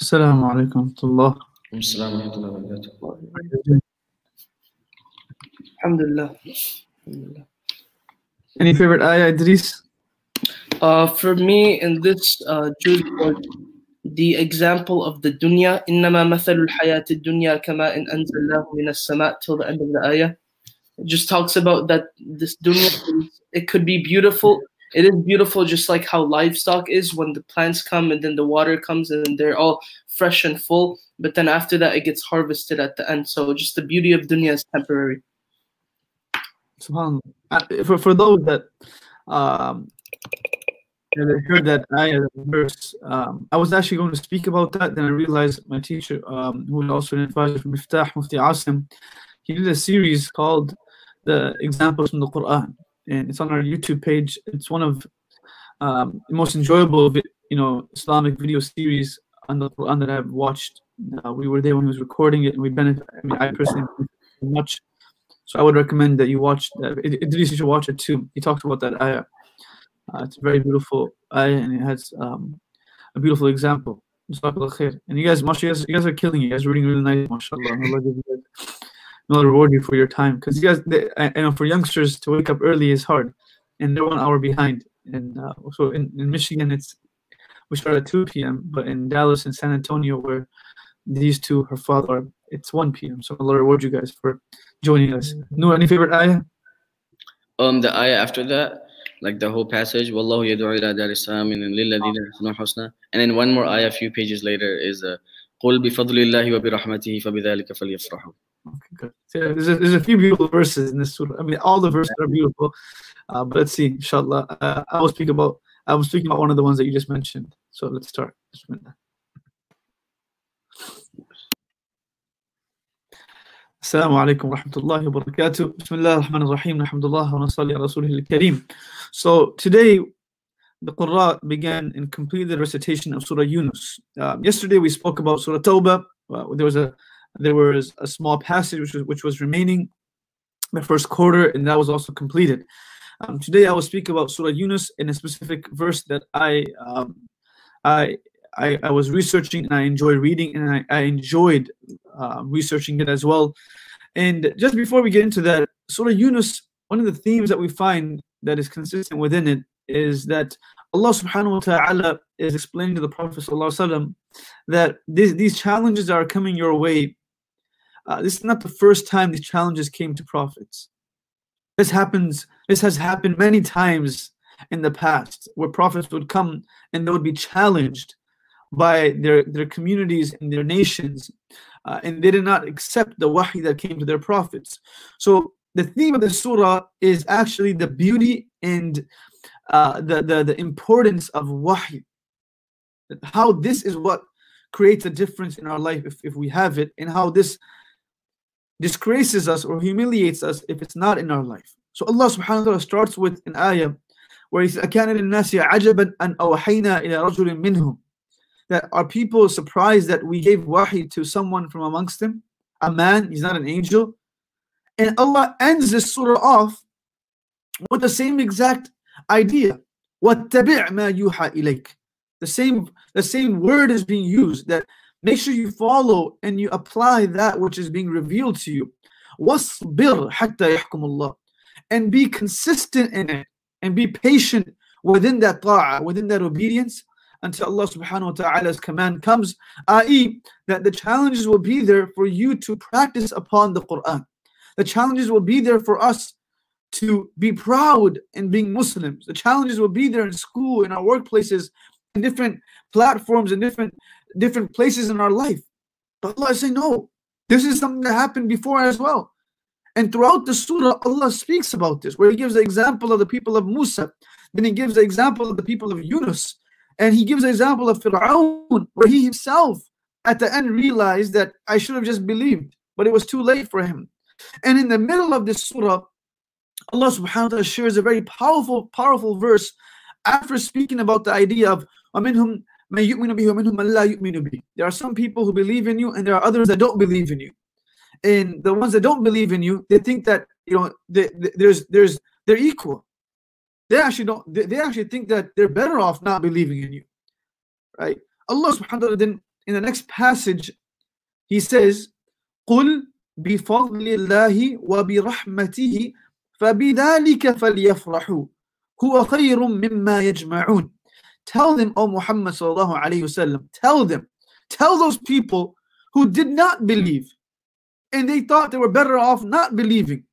السلام عليكم ورحمة الله السلام ورحمة الله وبركاته Alhamdulillah. Alhamdulillah. Any favorite ayah, Idris? Uh, for me, in this uh, Jude quote, the example of the dunya, إنما مثل الحياة الدنيا كما إن أنزلناه من السماء till the end of the ayah. It just talks about that this dunya, is- it could be beautiful. it is beautiful, just like how livestock is when the plants come and then the water comes and they're all fresh and full. But then after that, it gets harvested at the end. So just the beauty of dunya is temporary. SubhanAllah. Uh, For, for those that um, heard that verse, um, I was actually going to speak about that. Then I realized my teacher, um, who was also an advisor from Miftah, Mufti Asim, he did a series called The Examples from the Quran. And it's on our YouTube page. It's one of um, the most enjoyable, you know, Islamic video series on the Quran that I've watched. Uh, we were there when he was recording it, and we benefit. I mean, I personally benefited much. So I would recommend that you watch that. Id- Idris, you should watch it too. He talks about that ayah. Uh, it's a very beautiful ayah, and it has um, a beautiful example. And you guys, mashallah, you guys, you guys are killing it. You guys are reading really nice, mashallah May Allah give you guys- may Allah reward you for your time. Because you guys, they, I, I know for youngsters to wake up early is hard, and they're one hour behind. And uh, so in, in Michigan, it's we start at 2 p.m., but in Dallas and San Antonio, where these two, her father, are, it's 1 p.m. So Allah reward you guys for joining us. No, any favorite ayah? Um, the ayah after that, like the whole passage, Wallahu yad'u ila dar salamin lilladhina ahsanu husna. And then one more ayah a few pages later is uh, قُلْ بِفَضْلِ اللَّهِ وَبِرَحْمَتِهِ فَبِذَلِكَ فَلْيَفْرَحُوا Okay, good. So there's, a, there's a few beautiful verses in this surah. I mean, all the verses are beautiful. Uh, but let's see, inshallah. Uh, I will speak about I was speaking about one of the ones that you just mentioned. So let's start. Bismillah. السلام عليكم ورحمة الله وبركاته بسم الله الرحمن الرحيم الحمد لله ونصلي على رسوله الكريم So today the Qur'an began and completed the recitation of Surah Yunus. Um, yesterday we spoke about Surah Tawbah. Uh, there was a there was a small passage which was, which was remaining the first quarter and that was also completed. Um, today I will speak about Surah Yunus in a specific verse that I um, I, I I was researching and I enjoy reading and I, I enjoyed uh, researching it as well. And just before we get into that, Surah Yunus, one of the themes that we find that is consistent within it is that Allah subhanahu wa ta'ala is explaining to the Prophet that these, these challenges that are coming your way, uh, this is not the first time these challenges came to prophets. This happens, this has happened many times in the past where prophets would come and they would be challenged by their, their communities and their nations uh, and they did not accept the wahi that came to their prophets. So the theme of the surah is actually the beauty and uh, the, the the importance of wahi. How this is what creates a difference in our life if, if we have it, and how this disgraces us or humiliates us if it's not in our life. So Allah subhanahu wa ta'ala starts with an ayah where he says, أَكَانَ لِلنَّاسِ عَجَبًا أَنْ أَوْحَيْنَا إِلَى رَجُلٍ مِّنْهُمْ that are people surprised that we gave wahi to someone from amongst them, a man, he's not an angel. And Allah ends this surah off with the same exact idea. وَاتَّبِعْ مَا يُوحَى إِلَيْكَ The same, the same word is being used that make sure you follow and you apply that which is being revealed to you. وَاصْبِرْ حَتَّى يَحْكُمُ اللَّهِ And be consistent in it and be patient within that ta'ah, within that obedience until Allah subhanahu wa ta'ala's command comes, i.e., that the challenges will be there for you to practice upon the Quran. The challenges will be there for us to be proud in being Muslims. The challenges will be there in school, in our workplaces, in different platforms, in different different places in our life. But Allah is saying, no, this is something that happened before as well. And throughout the surah, Allah speaks about this, where He gives the example of the people of Musa, then He gives the example of the people of Yunus, and he gives an example of Fir'aun, where he himself at the end realized that I should have just believed, but it was too late for him. And in the middle of this surah, Allah subhanahu wa ta'ala shares a very powerful, powerful verse after speaking about the idea of وَمِنْهُمْ مَن يُؤْمِنُ بِهِ وَمِنْهُم مَن لَا يُؤْمِنُ بِهِ There are some people who believe in you and there are others that don't believe in you. And the ones that don't believe in you, they think that you know they, they- there's there's they're equal they actually don't they, they actually think that they're better off not believing in you right allah subhanahu wa ta'ala then in the next passage, he says, قُلْ بِفَضْلِ اللَّهِ وَبِرَحْمَتِهِ فَبِذَلِكَ فَلْيَفْرَحُوا هُوَ خَيْرٌ مِمَّا يَجْمَعُونَ Tell them, O Muhammad sallallahu alayhi wasallam, tell them, tell those people who did not believe and they thought they were better off not believing.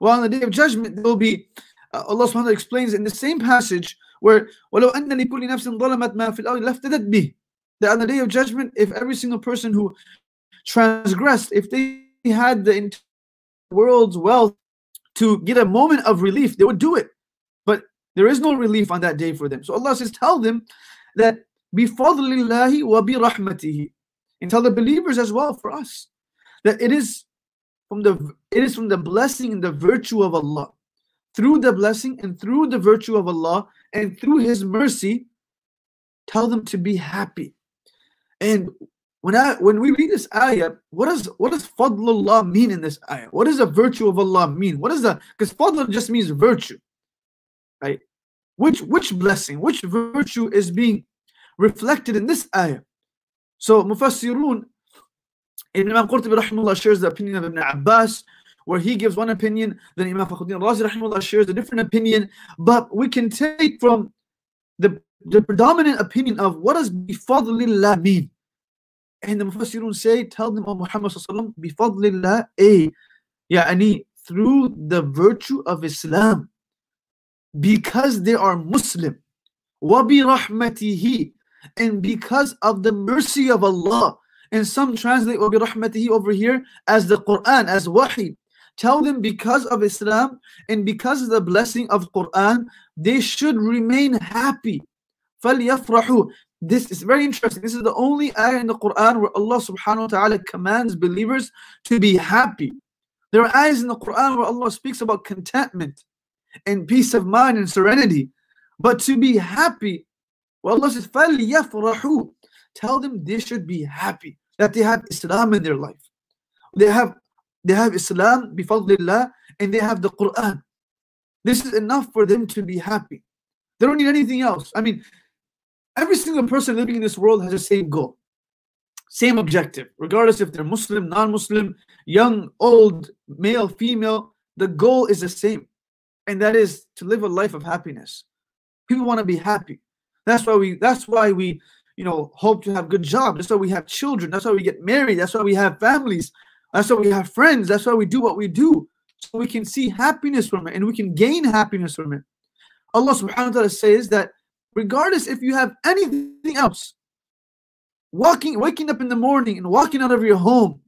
Well, on the day of judgment, there will be, uh, Allah subhanahu wa ta'ala explains in the same passage where وَلَوْ أَنَّ لِكُلِّ نَفْسٍ ظَلَمَتْ مَا فِي الْأَرْضِ لَفْتَدَتْ بِهِ That on the day of judgment, if every single person who transgressed, if they had the world's wealth to get a moment of relief, they would do it. There is no relief on that day for them. So Allah says, tell them that bifadlillahi wa bi rahmatihi. And tell the believers as well for us that it is from the it is from the blessing and the virtue of Allah. Through the blessing and through the virtue of Allah and through His mercy, tell them to be happy. And when I when we read this ayah, what does what does fadlullah mean in this ayah? What does the virtue of Allah mean? What is the because fadl just means virtue, right? Which which blessing, which virtue is being reflected in this ayah? So Mufassirun, Imam Qurtubi rahimahullah shares the opinion of Ibn Abbas, where he gives one opinion, then Imam Fakhruddin Razi rahimahullah shares a different opinion, but we can take from the, the predominant opinion of what does bifadlillah mean? And the Mufassirun say, tell them, O Muhammad bifadlillah, a, yani, through the virtue of Islam, because they are Muslim, wabi rahmatihi, and because of the mercy of Allah. And some translate wabi rahmatihi over here as the Quran, as wahi. Tell them because of Islam and because of the blessing of Quran, they should remain happy. فَلْيَفْرَحُوا this is very interesting. This is the only ayah in the Quran where Allah subhanahu wa ta'ala commands believers to be happy. There are ayahs in the Quran where Allah speaks about contentment and peace of mind and serenity. But to be happy, well, Allah says, فَلْيَفْرَحُوا Tell them they should be happy, that they have Islam in their life. They have they have Islam, bifadlillah, and they have the Quran. This is enough for them to be happy. They don't need anything else. I mean, Every single person living in this world has the same goal, same objective, regardless if they're Muslim, non Muslim, young, old, male, female. The goal is the same, and that is to live a life of happiness. People want to be happy. That's why we. That's why we, you know, hope to have good jobs. That's why we have children. That's why we get married. That's why we have families. That's why we have friends. That's why we do what we do, so we can see happiness from it and we can gain happiness from it. Allah Subhanahu wa Taala says that regardless if you have anything else. Walking, waking up in the morning and walking out of your home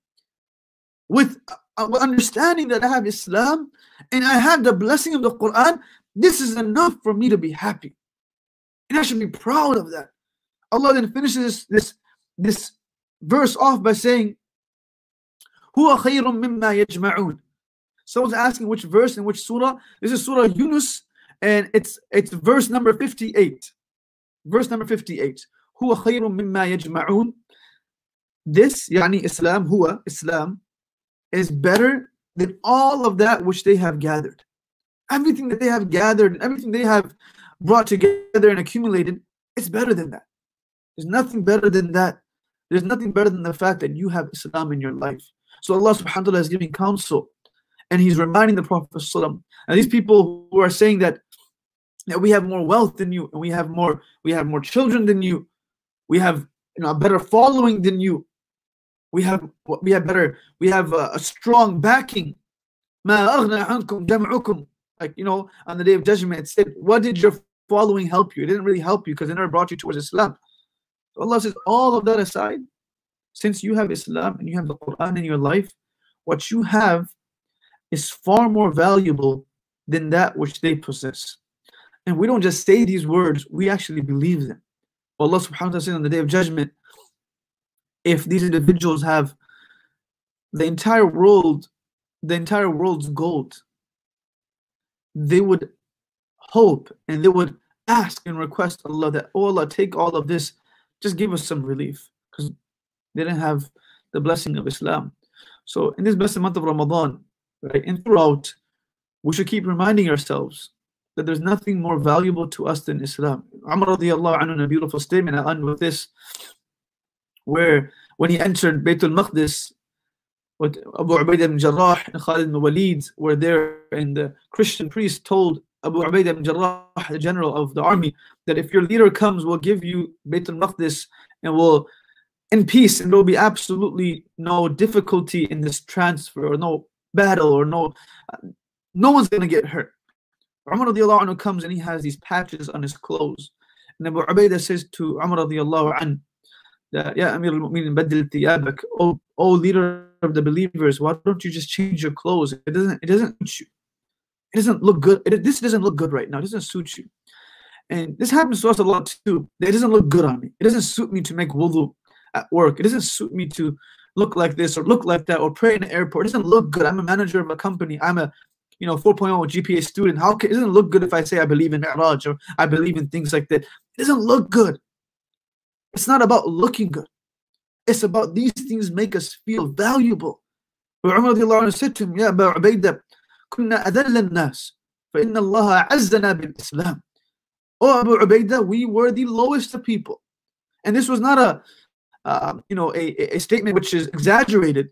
with understanding that I have Islam and I have the blessing of the Quran, this is enough for me to be happy. And I should be proud of that. Allah then finishes this, this verse off by saying, Huwa khayrun mimma yajma'un. Someone's asking which verse and which surah. This is Surah Yunus, and it's it's verse number 58. Verse number 58. Huwa khayrun mimma yajma'un. This, yani Islam, huwa, Islam, is better than all of that which they have gathered. Everything that they have gathered, everything they have brought together and accumulated, it's better than that. There's nothing better than that. There's nothing better than the fact that you have Islam in your life. So Allah subhanahu wa ta'ala is giving counsel and He's reminding the Prophet. And these people who are saying that that we have more wealth than you and we have more we have more children than you we have you know a better following than you we have we have better we have a, a strong backing. Like you know on the day of judgment it said what did your following help you? It didn't really help you because it never brought you towards islam. So allah says all of that aside since you have islam and you have the quran in your life what you have is far more valuable than that which they possess. And we don't just say these words, we actually believe them. Allah subhanahu wa ta'ala said on the day of judgment, if these individuals have the entire world, the entire world's gold, they would hope and they would ask and request Allah that, oh Allah, take all of this, just give us some relief. Because they didn't have the blessing of Islam. So in this blessed month of Ramadan, right, and throughout, we should keep reminding ourselves that there's nothing more valuable to us than Islam. Umar radiallahu anhu in a beautiful statement, I end with this. Where when he entered Baytul Maqdis, Abu Ubaidah ibn Jarrah and Khalid ibn Walid were there, and the Christian priest told Abu Ubaidah ibn Jarrah, the general of the army, that if your leader comes, we'll give you Baytul Maqdis and we'll in peace, and there will be absolutely no difficulty in this transfer, or no battle, or no no one's gonna get hurt. Umar radiallahu anhu comes and he has these patches on his clothes. And Abu Ubaidah says to Umar radiallahu anhu, Uh, ya Amir al-Mu'minin badil tiyabak, oh, oh leader of the believers, why don't you just change your clothes? It doesn't it doesn't you. It doesn't look good. It, this doesn't look good right now. It doesn't suit you. And this happens to us a lot too. It doesn't look good on me. It doesn't suit me to make wudu at work. It doesn't suit me to look like this or look like that or pray in the airport. It doesn't look good. I'm a manager of a company. I'm a you know 4.0 GPA student. How can, it doesn't look good if I say I believe in Mi'raj or I believe in things like that. It doesn't look good. It's not about looking good. It's about these things make us feel valuable. Umar said to him, Ya Abu Ubaidah, كنا أذل الناس فإن الله عزنا بالإسلام. Oh Abu Ubaidah, we were the lowest of people. And this was not a uh, you know, a, a statement which is exaggerated.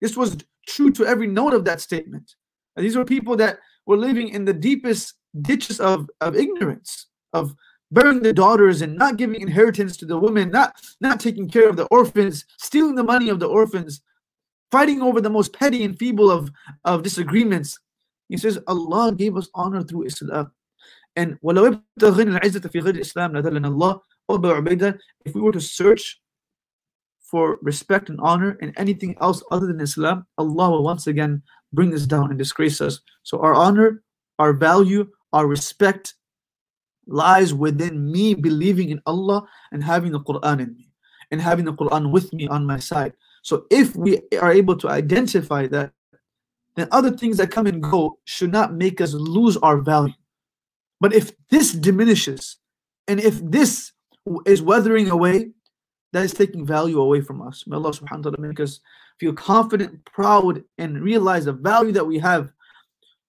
This was true to every note of that statement. And these were people that were living in the deepest ditches of, of ignorance, of burying the daughters and not giving inheritance to the women, not, not taking care of the orphans, stealing the money of the orphans, fighting over the most petty and feeble of, of disagreements. He says, Allah gave us honor through Islam. And if we were to search for respect and honor in anything else other than Islam, Allah will once again bring us down and disgrace us. So our honor, our value, our respect lies within me believing in Allah and having the Quran in me and having the Quran with me on my side. So if we are able to identify that, then other things that come and go should not make us lose our value. But if this diminishes and if this is weathering away, that is taking value away from us. May Allah subhanahu wa ta'ala make us feel confident, proud, and realize the value that we have.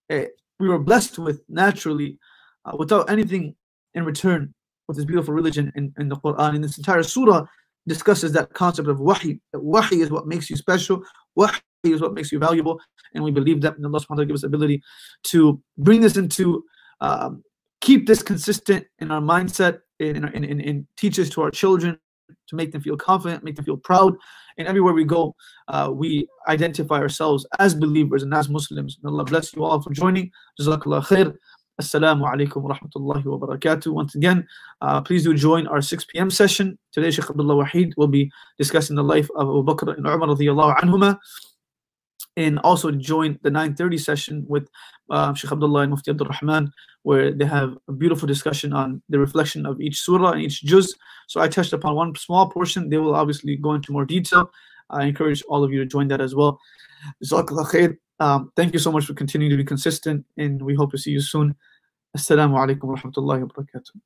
Uh, we were blessed with naturally uh, without anything in return with this beautiful religion in, in the Quran. And this entire surah discusses that concept of wahi. That wahi is what makes you special, wahi is what makes you valuable. And we believe that and Allah subhanahu wa ta'ala us the ability to bring this into um, keep this consistent in our mindset and teach this to our children to make them feel confident, make them feel proud. And everywhere we go, uh, we identify ourselves as believers and as Muslims. And Allah bless you all for joining. Jazakallah khair. Assalamu alaikum wa rahmatullahi wa barakatuh. Once again, uh, please do join our 6 p.m. session. Today, Sheikh Abdullah Wahid will be discussing the life of Abu Bakr and Umar radiallahu anhumah and also join the 9.30 session with uh, Sheikh Abdullah and Mufti Abdul Rahman where they have a beautiful discussion on the reflection of each surah and each juz. So I touched upon one small portion. They will obviously go into more detail. I encourage all of you to join that as well. Um, thank you so much for continuing to be consistent and we hope to see you soon. Assalamu alaikum wa rahmatullahi wa barakatuh.